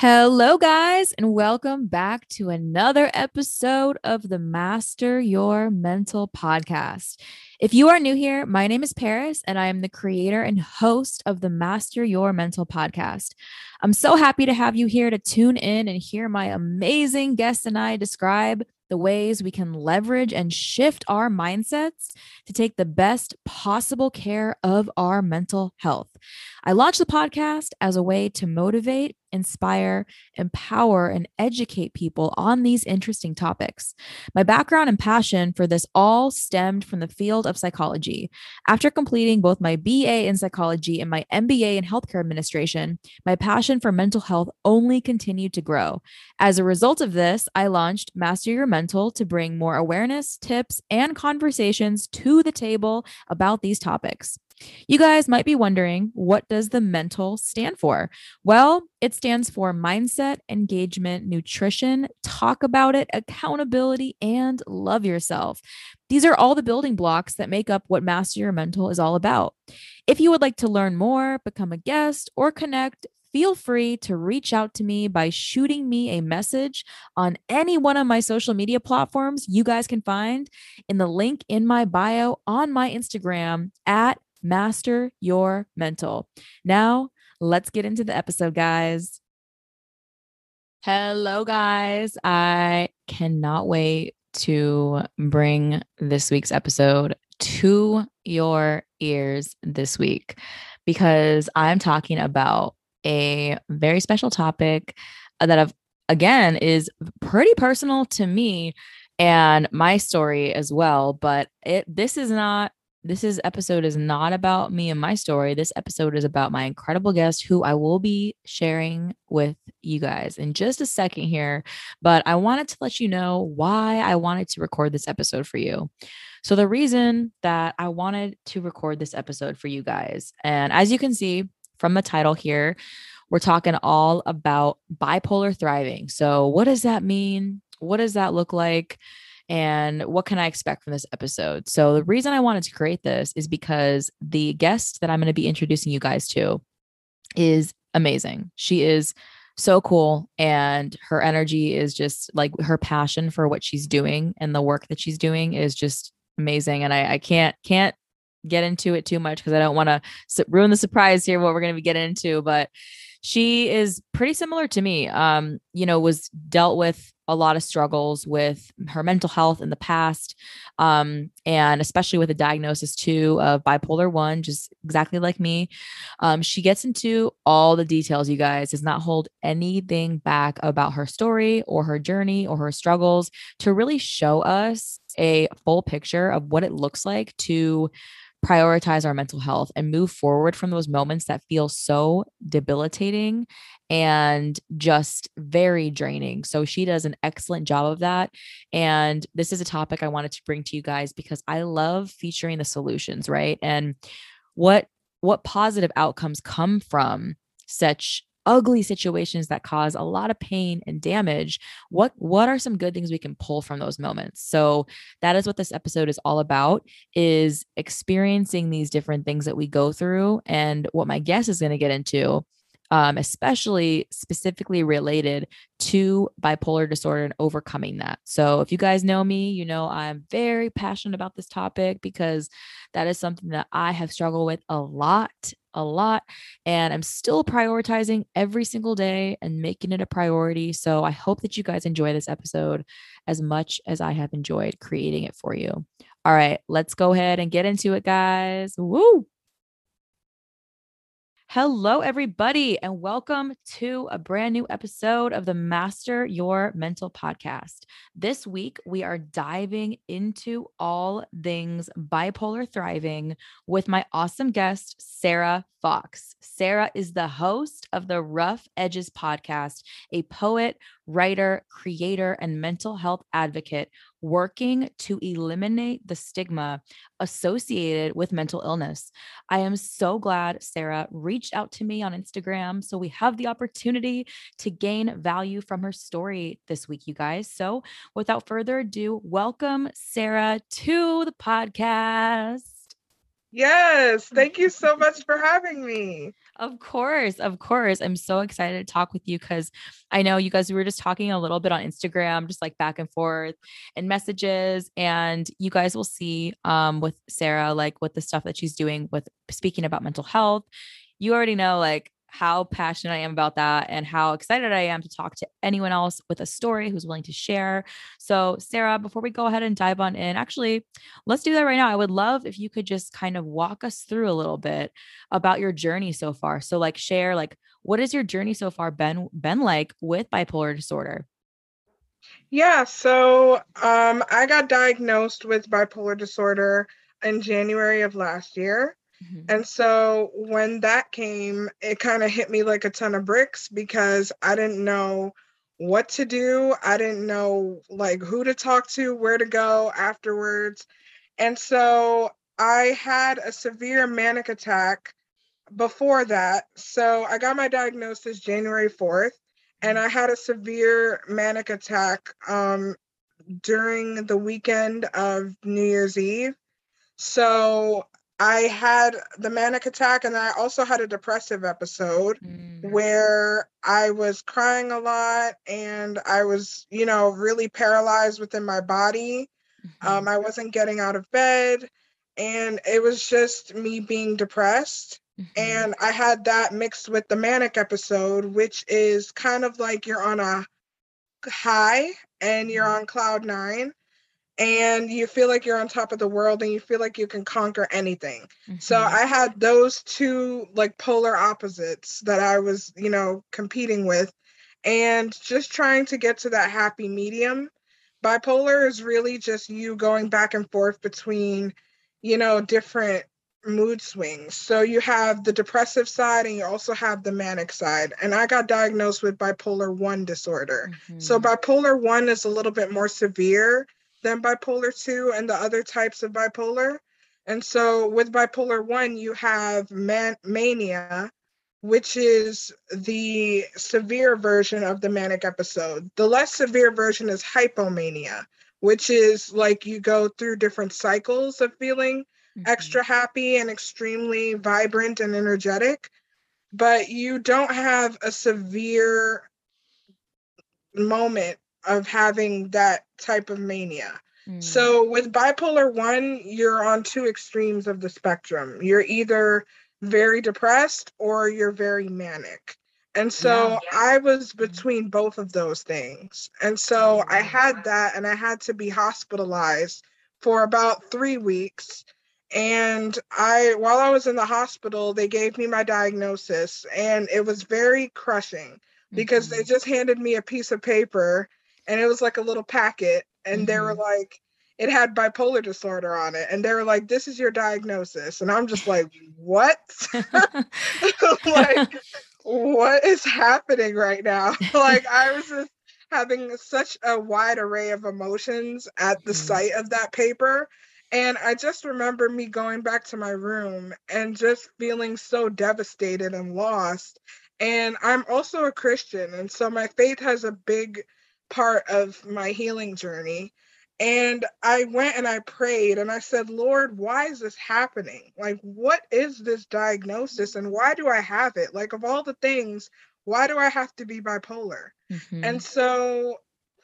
Hello, guys, and welcome back to another episode of the Master Your Mental podcast. If you are new here, my name is Paris, and I am the creator and host of the Master Your Mental podcast. I'm so happy to have you here to tune in and hear my amazing guests and I describe the ways we can leverage and shift our mindsets to take the best possible care of our mental health. I launched the podcast as a way to motivate, inspire, empower, and educate people on these interesting topics. My background and passion for this all stemmed from the field of psychology. After completing both my BA in psychology and my MBA in healthcare administration, my passion for mental health only continued to grow. As a result of this, I launched Master Your Mental to bring more awareness, tips, and conversations to the table about these topics. You guys might be wondering, what does the mental stand for? Well, it stands for mindset, engagement, nutrition, talk about it, accountability, and love yourself. These are all the building blocks that make up what Master Your Mental is all about. If you would like to learn more, become a guest, or connect, feel free to reach out to me by shooting me a message on any one of my social media platforms you guys can find in the link in my bio on my Instagram at Master Your Mental. Now, let's get into the episode, guys. Hello, guys. I cannot wait to bring this week's episode to your ears this week because I'm talking about a very special topic that I've again is pretty personal to me and my story as well but it this is not this is episode is not about me and my story. This episode is about my incredible guest who I will be sharing with you guys in just a second here. But I wanted to let you know why I wanted to record this episode for you. So, the reason that I wanted to record this episode for you guys, and as you can see from the title here, we're talking all about bipolar thriving. So, what does that mean? What does that look like? And what can I expect from this episode? So, the reason I wanted to create this is because the guest that I'm going to be introducing you guys to is amazing. She is so cool and her energy is just like her passion for what she's doing and the work that she's doing is just amazing and I, I can't can't get into it too much because I don't want to ruin the surprise here what we're going to be getting into but she is pretty similar to me um you know was dealt with a lot of struggles with her mental health in the past um, and especially with a diagnosis too of bipolar 1 just exactly like me. Um, she gets into all the details you guys does not hold anything back about her story or her journey or her struggles to really show us a full picture of what it looks like to prioritize our mental health and move forward from those moments that feel so debilitating and just very draining. So she does an excellent job of that. And this is a topic I wanted to bring to you guys because I love featuring the solutions, right? And what what positive outcomes come from such ugly situations that cause a lot of pain and damage what what are some good things we can pull from those moments so that is what this episode is all about is experiencing these different things that we go through and what my guest is going to get into um, especially specifically related to bipolar disorder and overcoming that. So, if you guys know me, you know I'm very passionate about this topic because that is something that I have struggled with a lot, a lot. And I'm still prioritizing every single day and making it a priority. So, I hope that you guys enjoy this episode as much as I have enjoyed creating it for you. All right, let's go ahead and get into it, guys. Woo! Hello, everybody, and welcome to a brand new episode of the Master Your Mental podcast. This week, we are diving into all things bipolar thriving with my awesome guest, Sarah Fox. Sarah is the host of the Rough Edges podcast, a poet, writer, creator, and mental health advocate working to eliminate the stigma associated with mental illness. I am so glad Sarah reached out to me on Instagram. So we have the opportunity to gain value from her story this week, you guys. So without further ado, welcome Sarah to the podcast. Yes, thank you so much for having me. Of course, of course. I'm so excited to talk with you because I know you guys we were just talking a little bit on Instagram, just like back and forth and messages. And you guys will see um with Sarah, like with the stuff that she's doing with speaking about mental health. You already know like how passionate I am about that and how excited I am to talk to anyone else with a story who's willing to share. So, Sarah, before we go ahead and dive on in, actually, let's do that right now. I would love if you could just kind of walk us through a little bit about your journey so far. So, like, share like what is your journey so far been been like with bipolar disorder? Yeah, so um, I got diagnosed with bipolar disorder in January of last year. Mm-hmm. And so when that came, it kind of hit me like a ton of bricks because I didn't know what to do. I didn't know like who to talk to, where to go afterwards. And so I had a severe manic attack before that. So I got my diagnosis January 4th and mm-hmm. I had a severe manic attack um, during the weekend of New Year's Eve. So I had the manic attack and I also had a depressive episode mm. where I was crying a lot and I was, you know, really paralyzed within my body. Mm-hmm. Um, I wasn't getting out of bed and it was just me being depressed. Mm-hmm. And I had that mixed with the manic episode, which is kind of like you're on a high and you're mm-hmm. on cloud nine and you feel like you're on top of the world and you feel like you can conquer anything. Mm-hmm. So I had those two like polar opposites that I was, you know, competing with and just trying to get to that happy medium. Bipolar is really just you going back and forth between, you know, different mood swings. So you have the depressive side and you also have the manic side. And I got diagnosed with bipolar 1 disorder. Mm-hmm. So bipolar 1 is a little bit more severe than bipolar 2 and the other types of bipolar. And so with bipolar 1, you have man- mania, which is the severe version of the manic episode. The less severe version is hypomania, which is like you go through different cycles of feeling mm-hmm. extra happy and extremely vibrant and energetic, but you don't have a severe moment of having that type of mania. Mm. So with bipolar 1, you're on two extremes of the spectrum. You're either very depressed or you're very manic. And so yeah, yeah. I was mm-hmm. between both of those things. And so I had that and I had to be hospitalized for about 3 weeks. And I while I was in the hospital, they gave me my diagnosis and it was very crushing because mm-hmm. they just handed me a piece of paper and it was like a little packet and mm-hmm. they were mm-hmm. like it had bipolar disorder on it and they were like this is your diagnosis and i'm just like what like what is happening right now like i was just having such a wide array of emotions at the mm-hmm. sight of that paper and I just remember me going back to my room and just feeling so devastated and lost. And I'm also a Christian. And so my faith has a big part of my healing journey. And I went and I prayed and I said, Lord, why is this happening? Like, what is this diagnosis and why do I have it? Like, of all the things, why do I have to be bipolar? Mm-hmm. And so,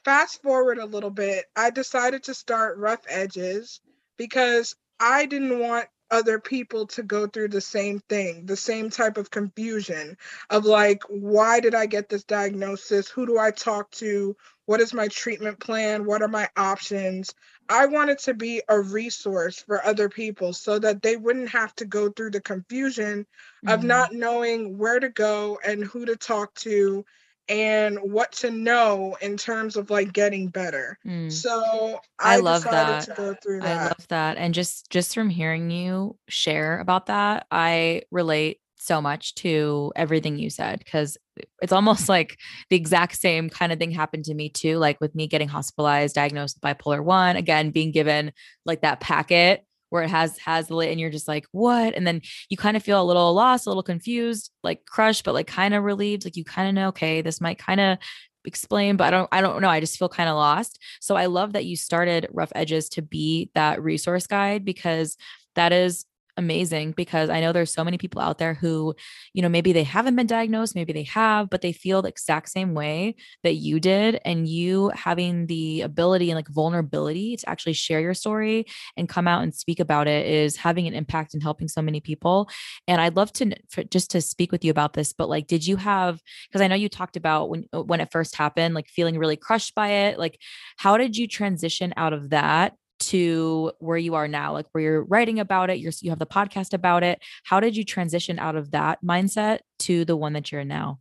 fast forward a little bit, I decided to start Rough Edges because I didn't want other people to go through the same thing, the same type of confusion of like, why did I get this diagnosis? Who do I talk to? What is my treatment plan? What are my options? I wanted to be a resource for other people so that they wouldn't have to go through the confusion mm-hmm. of not knowing where to go and who to talk to and what to know in terms of like getting better. Mm. So I, I love that. that. I love that. And just just from hearing you share about that, I relate so much to everything you said because it's almost like the exact same kind of thing happened to me too like with me getting hospitalized diagnosed with bipolar 1 again being given like that packet where it has has the lit and you're just like what? And then you kind of feel a little lost a little confused like crushed but like kind of relieved like you kind of know okay this might kind of explain but i don't i don't know i just feel kind of lost. So i love that you started rough edges to be that resource guide because that is amazing because I know there's so many people out there who, you know, maybe they haven't been diagnosed, maybe they have, but they feel the exact same way that you did. And you having the ability and like vulnerability to actually share your story and come out and speak about it is having an impact and helping so many people. And I'd love to for, just to speak with you about this, but like, did you have, because I know you talked about when, uh, when it first happened, like feeling really crushed by it. Like, how did you transition out of that to where you are now like where you're writing about it you're you have the podcast about it. How did you transition out of that mindset to the one that you're in now?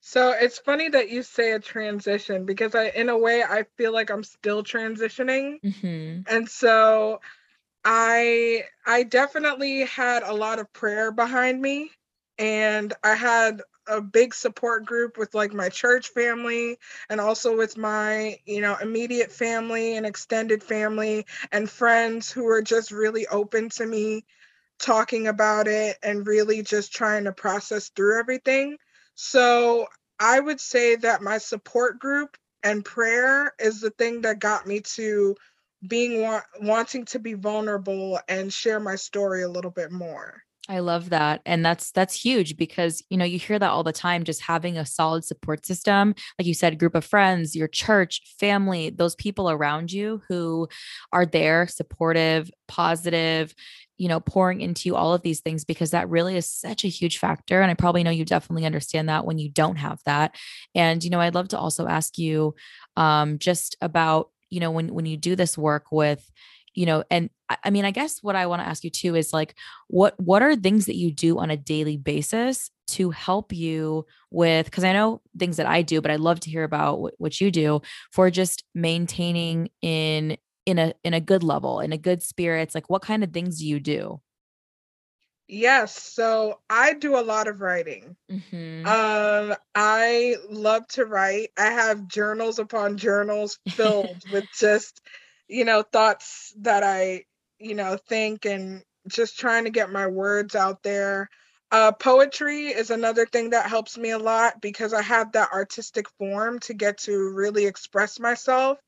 So it's funny that you say a transition because i in a way i feel like i'm still transitioning. Mm-hmm. and so i i definitely had a lot of prayer behind me and i had a big support group with like my church family and also with my you know immediate family and extended family and friends who are just really open to me talking about it and really just trying to process through everything. So i would say that my support group and prayer is the thing that got me to being wa- wanting to be vulnerable and share my story a little bit more I love that. And that's that's huge because you know, you hear that all the time just having a solid support system, like you said, group of friends, your church, family, those people around you who are there, supportive, positive, you know, pouring into you all of these things because that really is such a huge factor and I probably know you definitely understand that when you don't have that. And you know, I'd love to also ask you um just about, you know, when when you do this work with you know and i mean i guess what i want to ask you too is like what what are things that you do on a daily basis to help you with because i know things that i do but i'd love to hear about what, what you do for just maintaining in in a in a good level in a good spirits like what kind of things do you do Yes, so I do a lot of writing. Mm-hmm. Um, I love to write. I have journals upon journals filled with just you know, thoughts that I, you know, think and just trying to get my words out there. Uh, poetry is another thing that helps me a lot because I have that artistic form to get to really express myself.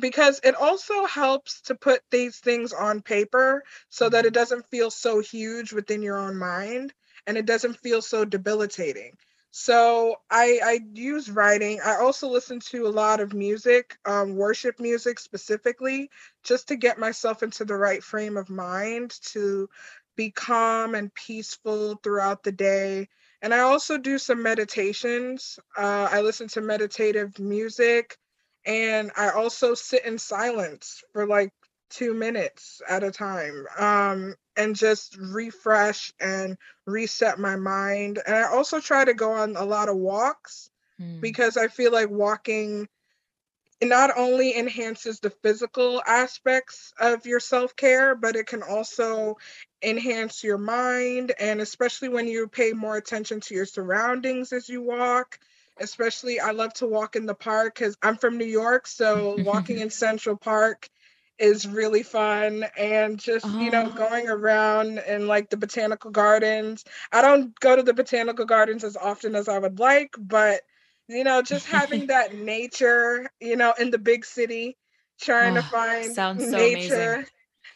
Because it also helps to put these things on paper so that it mm-hmm. doesn't feel so huge within your own mind and it doesn't feel so debilitating. So I, I use writing. I also listen to a lot of music, um, worship music specifically, just to get myself into the right frame of mind to be calm and peaceful throughout the day. And I also do some meditations. Uh, I listen to meditative music and I also sit in silence for like two minutes at a time um, and just refresh and reset my mind. And I also try to go on a lot of walks mm. because I feel like walking not only enhances the physical aspects of your self care, but it can also enhance your mind. And especially when you pay more attention to your surroundings as you walk. Especially, I love to walk in the park because I'm from New York. So, walking in Central Park is really fun and just oh. you know oh. going around in like the botanical gardens i don't go to the botanical gardens as often as i would like but you know just having that nature you know in the big city trying oh, to find sounds so nature amazing.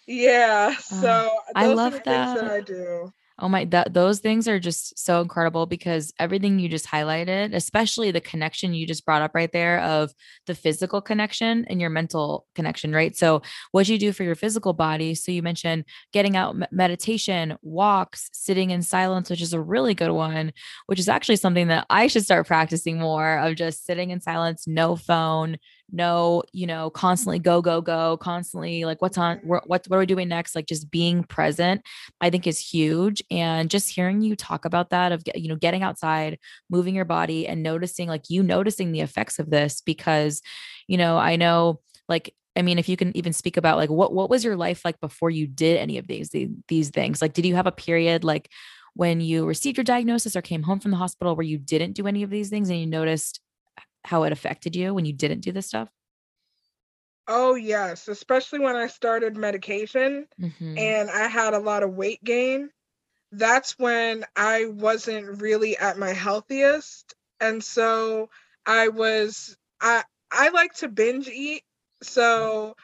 yeah oh, so i love that. that i do Oh my, those things are just so incredible because everything you just highlighted, especially the connection you just brought up right there of the physical connection and your mental connection, right? So, what you do for your physical body. So, you mentioned getting out, meditation, walks, sitting in silence, which is a really good one, which is actually something that I should start practicing more of just sitting in silence, no phone, no, you know, constantly go, go, go, constantly like what's on, what, what are we doing next? Like just being present, I think is huge. And just hearing you talk about that of, you know, getting outside, moving your body and noticing, like you noticing the effects of this because, you know, I know like I mean, if you can even speak about like what what was your life like before you did any of these these, these things? Like, did you have a period like when you received your diagnosis or came home from the hospital where you didn't do any of these things and you noticed how it affected you when you didn't do this stuff? Oh, yes, especially when I started medication mm-hmm. and I had a lot of weight gain. That's when I wasn't really at my healthiest. And so I was I I like to binge eat. So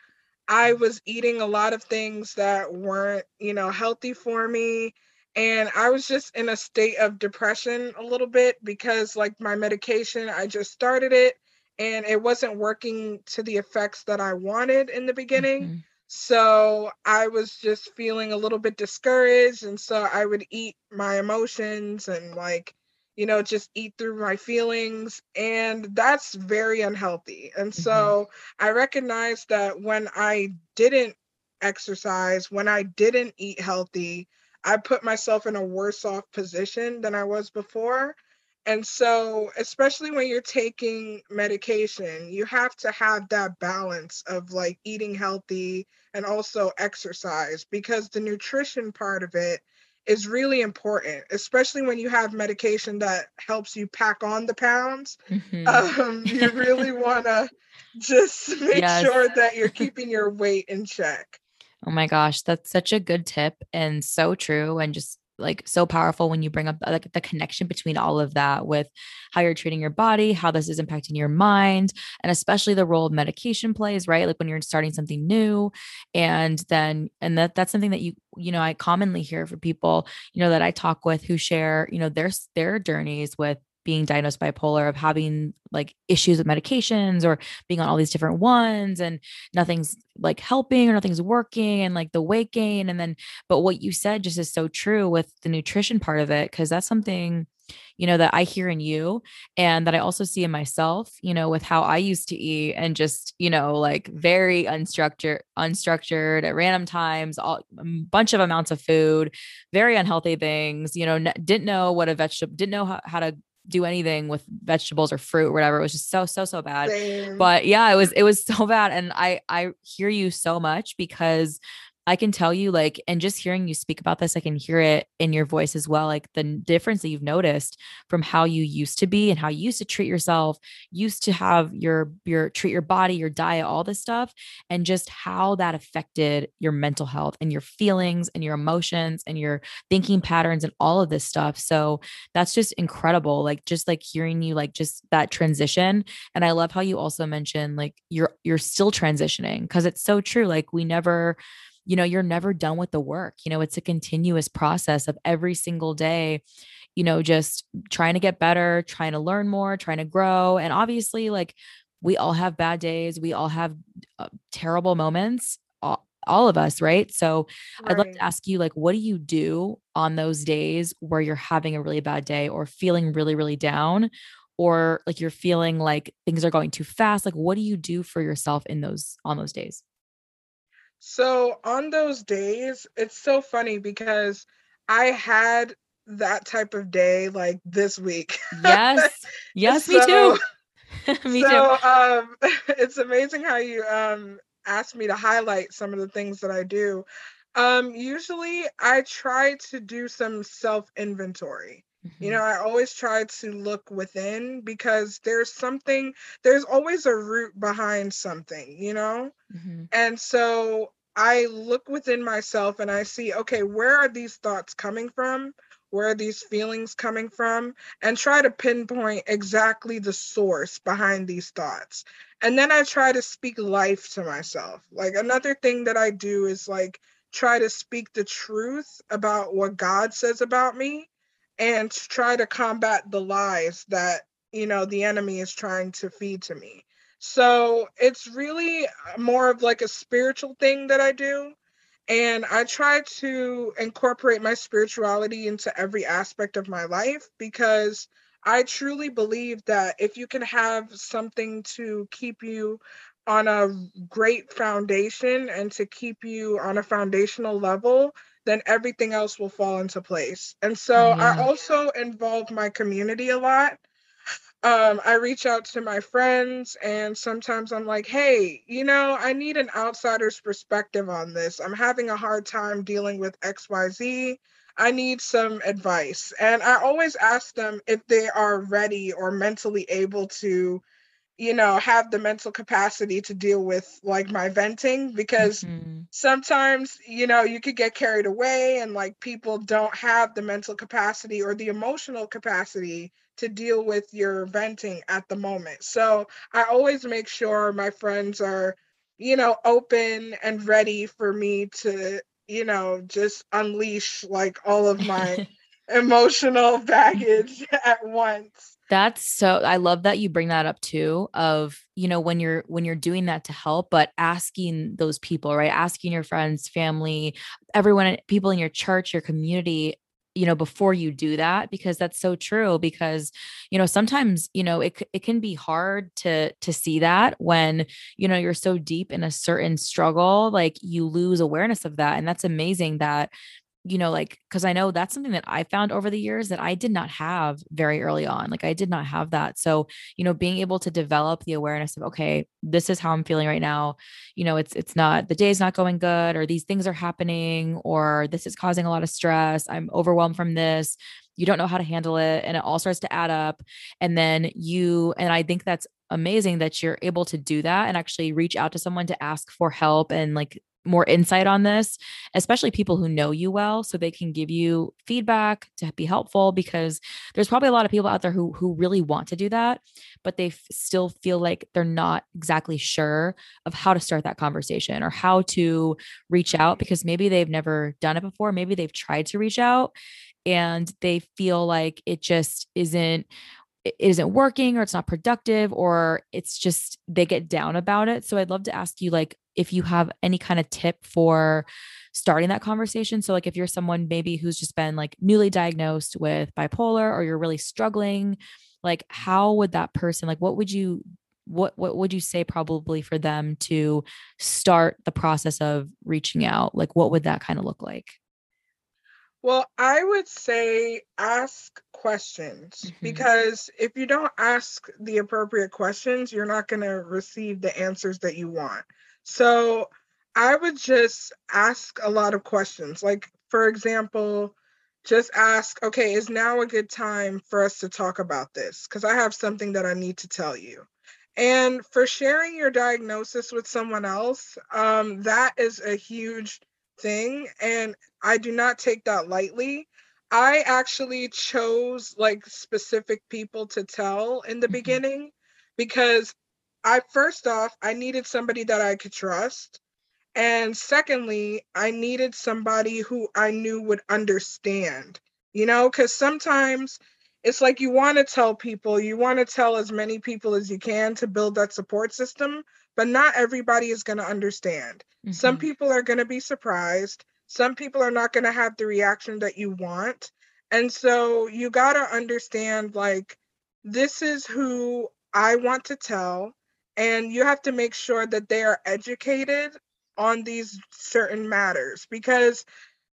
I was eating a lot of things that weren't, you know, healthy for me. And I was just in a state of depression a little bit because, like, my medication, I just started it and it wasn't working to the effects that I wanted in the beginning. Mm-hmm. So I was just feeling a little bit discouraged. And so I would eat my emotions and, like, you know, just eat through my feelings. And that's very unhealthy. And mm-hmm. so I recognized that when I didn't exercise, when I didn't eat healthy, I put myself in a worse off position than I was before. And so, especially when you're taking medication, you have to have that balance of like eating healthy and also exercise because the nutrition part of it is really important, especially when you have medication that helps you pack on the pounds. Mm-hmm. Um, you really want to just make yes. sure that you're keeping your weight in check. Oh my gosh, that's such a good tip and so true. And just like so powerful when you bring up like the connection between all of that with how you're treating your body, how this is impacting your mind, and especially the role of medication plays, right? Like when you're starting something new and then and that that's something that you you know, I commonly hear for people, you know, that I talk with who share, you know, their their journeys with being diagnosed bipolar of having like issues with medications or being on all these different ones and nothing's like helping or nothing's working and like the weight gain and then but what you said just is so true with the nutrition part of it because that's something you know that I hear in you and that I also see in myself you know with how I used to eat and just you know like very unstructured unstructured at random times all a bunch of amounts of food very unhealthy things you know n- didn't know what a vegetable didn't know how, how to do anything with vegetables or fruit or whatever. It was just so so so bad. Same. But yeah, it was it was so bad and I I hear you so much because I can tell you, like, and just hearing you speak about this, I can hear it in your voice as well. Like the difference that you've noticed from how you used to be and how you used to treat yourself, used to have your your treat your body, your diet, all this stuff, and just how that affected your mental health and your feelings and your emotions and your thinking patterns and all of this stuff. So that's just incredible. Like just like hearing you, like just that transition. And I love how you also mentioned like you're you're still transitioning because it's so true. Like we never you know, you're never done with the work. You know, it's a continuous process of every single day, you know, just trying to get better, trying to learn more, trying to grow. And obviously, like, we all have bad days, we all have uh, terrible moments. All, all of us, right? So right. I'd like to ask you, like, what do you do on those days where you're having a really bad day or feeling really, really down? or like you're feeling like things are going too fast like what do you do for yourself in those on those days so on those days, it's so funny because I had that type of day like this week. Yes. Yes, so, me too. me so, too. Um, it's amazing how you um asked me to highlight some of the things that I do. Um, usually I try to do some self inventory. Mm-hmm. You know, I always try to look within because there's something, there's always a root behind something, you know? Mm-hmm. And so I look within myself and I see, okay, where are these thoughts coming from? Where are these feelings coming from? And try to pinpoint exactly the source behind these thoughts. And then I try to speak life to myself. Like another thing that I do is like try to speak the truth about what God says about me and try to combat the lies that you know the enemy is trying to feed to me. So it's really uh, more of like a spiritual thing that i do and i try to incorporate my spirituality into every aspect of my life because i truly believe that if you can have something to keep you on a great foundation and to keep you on a foundational level then everything else will fall into place. And so I also involve my community a lot. Um, I reach out to my friends, and sometimes I'm like, hey, you know, I need an outsider's perspective on this. I'm having a hard time dealing with XYZ. I need some advice. And I always ask them if they are ready or mentally able to you know have the mental capacity to deal with like my venting because mm-hmm. sometimes you know you could get carried away and like people don't have the mental capacity or the emotional capacity to deal with your venting at the moment so i always make sure my friends are you know, open and ready for me to, you know, just unleash like all of my emotional baggage at once. That's so I love that you bring that up too of you know when you're when you're doing that to help but asking those people right asking your friends family everyone people in your church your community you know before you do that because that's so true because you know sometimes you know it it can be hard to to see that when you know you're so deep in a certain struggle like you lose awareness of that and that's amazing that you know, like, cause I know that's something that I found over the years that I did not have very early on. Like, I did not have that. So, you know, being able to develop the awareness of, okay, this is how I'm feeling right now. You know, it's, it's not, the day's not going good, or these things are happening, or this is causing a lot of stress. I'm overwhelmed from this. You don't know how to handle it. And it all starts to add up. And then you, and I think that's amazing that you're able to do that and actually reach out to someone to ask for help and like more insight on this, especially people who know you well, so they can give you feedback to be helpful. Because there's probably a lot of people out there who who really want to do that, but they f- still feel like they're not exactly sure of how to start that conversation or how to reach out because maybe they've never done it before, maybe they've tried to reach out and they feel like it just isn't it isn't working or it's not productive or it's just they get down about it. So I'd love to ask you like if you have any kind of tip for starting that conversation. So like if you're someone maybe who's just been like newly diagnosed with bipolar or you're really struggling, like how would that person like what would you what what would you say probably for them to start the process of reaching out? Like what would that kind of look like? Well, I would say ask questions mm-hmm. because if you don't ask the appropriate questions, you're not going to receive the answers that you want. So I would just ask a lot of questions. Like, for example, just ask, okay, is now a good time for us to talk about this? Because I have something that I need to tell you. And for sharing your diagnosis with someone else, um, that is a huge thing and I do not take that lightly. I actually chose like specific people to tell in the mm-hmm. beginning because I first off, I needed somebody that I could trust. And secondly, I needed somebody who I knew would understand, you know, because sometimes it's like you want to tell people, you want to tell as many people as you can to build that support system, but not everybody is going to understand. Mm-hmm. Some people are going to be surprised. Some people are not going to have the reaction that you want. And so you got to understand like, this is who I want to tell. And you have to make sure that they are educated on these certain matters because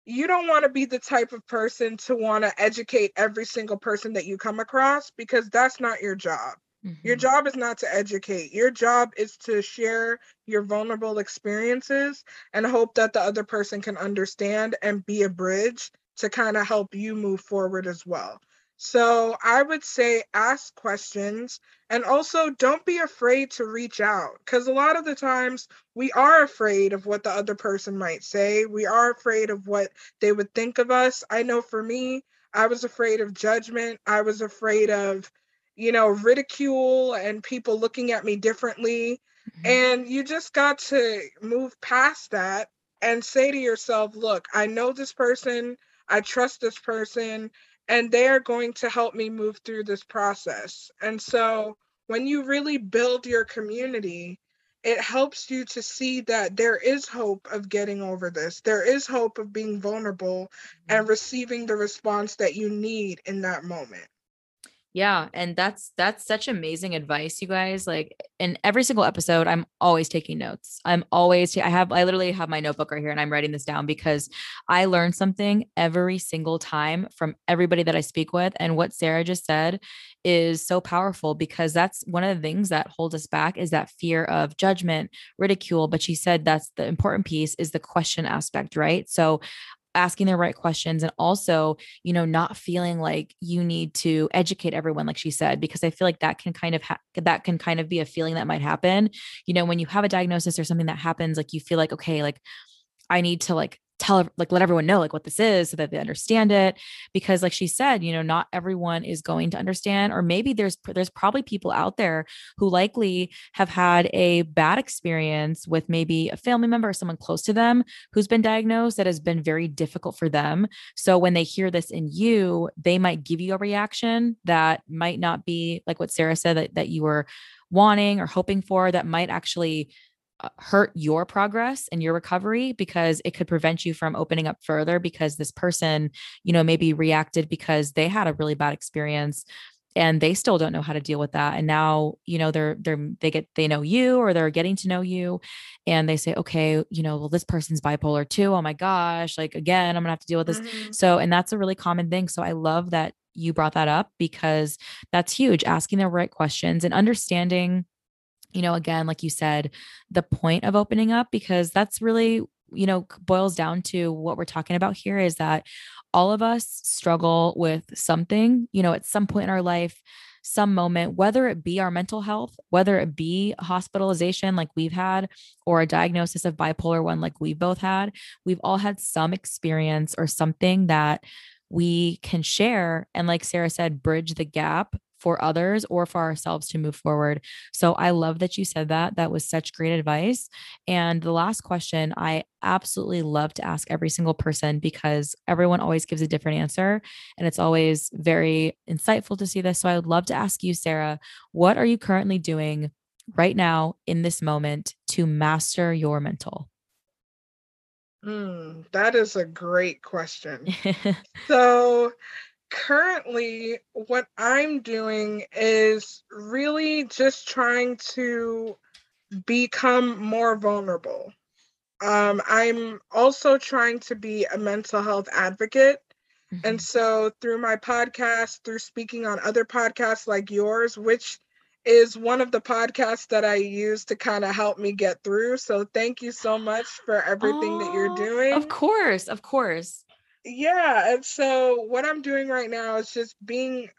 you don't want to be the type of person to want to educate every single person that you come across because that's not your job. Mm-hmm. Your job is not to educate. Your job is to share your vulnerable experiences and hope that the other person can understand and be a bridge to kind of help you move forward as well. So I would say ask questions and also don't be afraid to reach out because a lot of the times we are afraid of what the other person might say. We are afraid of what they would think of us. I know for me, I was afraid of judgment. I was afraid of, you know, ridicule and people looking at me differently. Mm-hmm. And you just got to move past that and say to yourself, look, I know this person. I trust this person and they are going to help me move through this process. And so when you really build your community, it helps you to see that there is hope of getting over this. There is hope of being vulnerable and mm-hmm. receiving the response that you need in that moment. Yeah, and that's that's such amazing advice, you guys. Like in every single episode, I'm always taking notes. I'm always I have I literally have my notebook right here and I'm writing this down because I learn something every single time from everybody that I speak with and what Sarah just said is so powerful because that's one of the things that holds us back is that fear of judgment, ridicule, but she said that's the important piece is the question aspect, right? So asking the right questions and also you know not feeling like you need to educate everyone like she said because i feel like that can kind of ha- that can kind of be a feeling that might happen. You know when you have a diagnosis or something that happens like you feel like okay like I need to like tell like let everyone know like what this is so that they understand it because like she said you know not everyone is going to understand or maybe there's there's probably people out there who likely have had a bad experience with maybe a family member or someone close to them who's been diagnosed that has been very difficult for them. So when they hear this in you they might give you a reaction that might not be like what Sarah said that, that you were wanting or hoping for that might actually hurt your progress and your recovery because it could prevent you from opening up further because this person, you know, maybe reacted because they had a really bad experience and they still don't know how to deal with that. And now you know they're they're they get they know you or they're getting to know you and they say okay you know well this person's bipolar too. Oh my gosh like again i'm gonna have to deal with this. Mm-hmm. so and that's a really common thing. So i love that you brought that up because that's huge asking the right questions and understanding you know, again, like you said, the point of opening up, because that's really, you know, boils down to what we're talking about here is that all of us struggle with something, you know, at some point in our life, some moment, whether it be our mental health, whether it be hospitalization like we've had, or a diagnosis of bipolar one like we've both had, we've all had some experience or something that we can share. And like Sarah said, bridge the gap for others or for ourselves to move forward. So I love that you said that. That was such great advice. And the last question I absolutely love to ask every single person because everyone always gives a different answer. And it's always very insightful to see this. So I would love to ask you, Sarah, what are you currently doing right now in this moment to master your mental? Mm, that is a great question. so, currently what I'm doing is really just trying to become more vulnerable. Um, I'm also trying to be a mental health advocate. Mm-hmm. And so through my podcast, through speaking on other podcasts like yours, which is one of the podcasts that I use to kind of help me get through. So thank you so much for everything oh, that you're doing. Of course, of course yeah and so what i'm doing right now is just being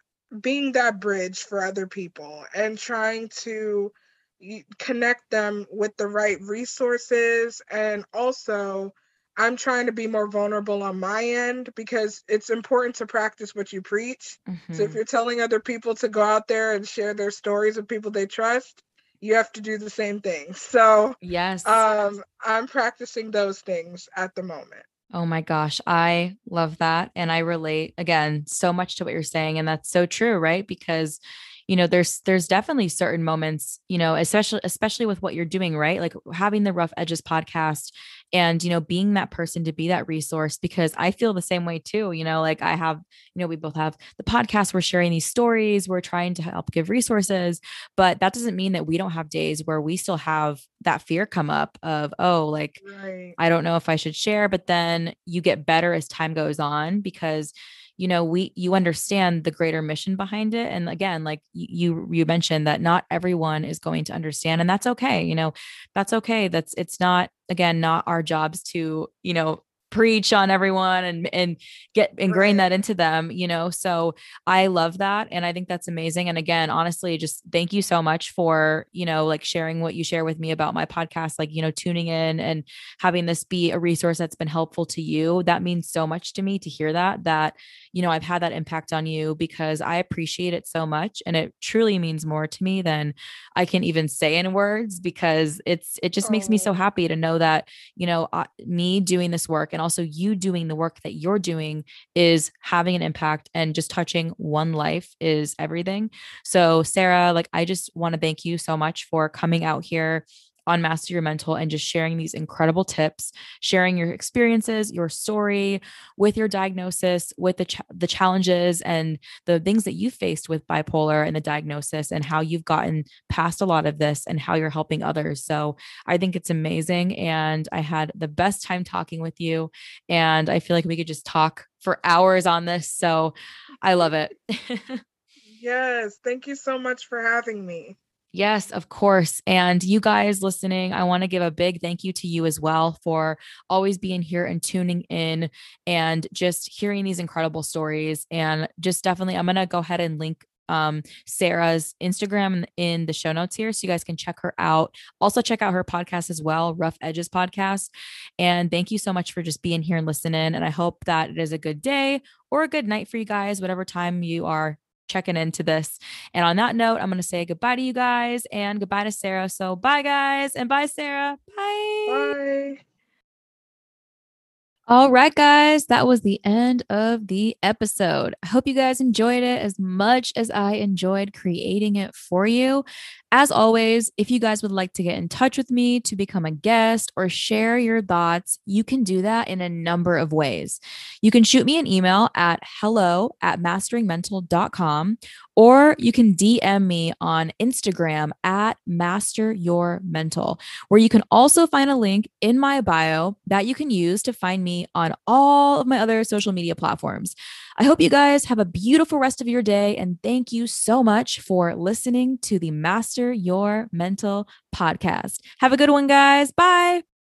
being that bridge for other people and trying to connect them with the right resources and also i'm trying to be more vulnerable on my end because it's important to practice what you preach mm-hmm. so if mm-hmm. you're telling other people to go out there and share their stories with people they trust you have to do the same thing so yes um i'm practicing those things at the moment Oh my gosh, I love that. And I relate again so much to what you're saying. And that's so true, right? Because you know there's there's definitely certain moments you know especially especially with what you're doing right like having the rough edges podcast and you know being that person to be that resource because i feel the same way too you know like i have you know we both have the podcast we're sharing these stories we're trying to help give resources but that doesn't mean that we don't have days where we still have that fear come up of oh like right. i don't know if i should share but then you get better as time goes on because you know we you understand the greater mission behind it and again like you you mentioned that not everyone is going to understand and that's okay you know that's okay that's it's not again not our jobs to you know preach on everyone and and get ingrain right. that into them you know so i love that and i think that's amazing and again honestly just thank you so much for you know like sharing what you share with me about my podcast like you know tuning in and having this be a resource that's been helpful to you that means so much to me to hear that that you know i've had that impact on you because i appreciate it so much and it truly means more to me than i can even say in words because it's it just oh. makes me so oh. happy to know that you know uh, me doing this work and also you doing the work that you're doing is having an impact and just touching one life is everything. So, Sarah, like, I just want to thank you so much for coming out here on Master Your Mental and just sharing these incredible tips, sharing your experiences, your story with your diagnosis, with the ch- the challenges and the things that you faced with bipolar and the diagnosis and how you've gotten past a lot of this and how you're helping others. So, I think it's amazing and I had the best time talking with you and I feel like we could just talk for hours on this. So, I love it. yes, thank you so much for having me. Yes, of course. And you guys listening, I want to give a big thank you to you as well for always being here and tuning in and just hearing these incredible stories. And just definitely, I'm going to go ahead and link um, Sarah's Instagram in the show notes here so you guys can check her out. Also, check out her podcast as well, Rough Edges Podcast. And thank you so much for just being here and listening. And I hope that it is a good day or a good night for you guys, whatever time you are checking into this. And on that note, I'm going to say goodbye to you guys and goodbye to Sarah. So bye, guys, and bye, Sarah. Bye. Bye. All right, guys, that was the end of the episode. I hope you guys enjoyed it as much as I enjoyed creating it for you. As always, if you guys would like to get in touch with me to become a guest or share your thoughts, you can do that in a number of ways. You can shoot me an email at hello at masteringmental.com or you can DM me on Instagram at master your mental, where you can also find a link in my bio that you can use to find on all of my other social media platforms. I hope you guys have a beautiful rest of your day. And thank you so much for listening to the Master Your Mental podcast. Have a good one, guys. Bye.